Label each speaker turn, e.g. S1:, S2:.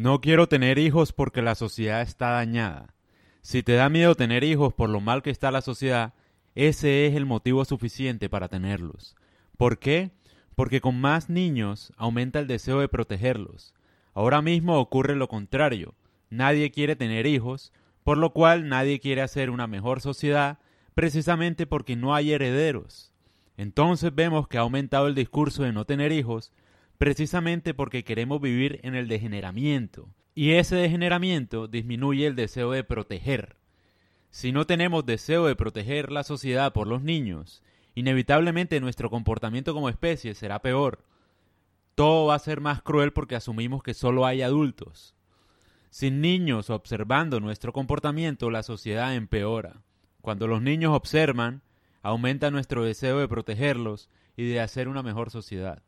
S1: No quiero tener hijos porque la sociedad está dañada. Si te da miedo tener hijos por lo mal que está la sociedad, ese es el motivo suficiente para tenerlos. ¿Por qué? Porque con más niños aumenta el deseo de protegerlos. Ahora mismo ocurre lo contrario. Nadie quiere tener hijos, por lo cual nadie quiere hacer una mejor sociedad precisamente porque no hay herederos. Entonces vemos que ha aumentado el discurso de no tener hijos precisamente porque queremos vivir en el degeneramiento, y ese degeneramiento disminuye el deseo de proteger. Si no tenemos deseo de proteger la sociedad por los niños, inevitablemente nuestro comportamiento como especie será peor. Todo va a ser más cruel porque asumimos que solo hay adultos. Sin niños observando nuestro comportamiento, la sociedad empeora. Cuando los niños observan, aumenta nuestro deseo de protegerlos y de hacer una mejor sociedad.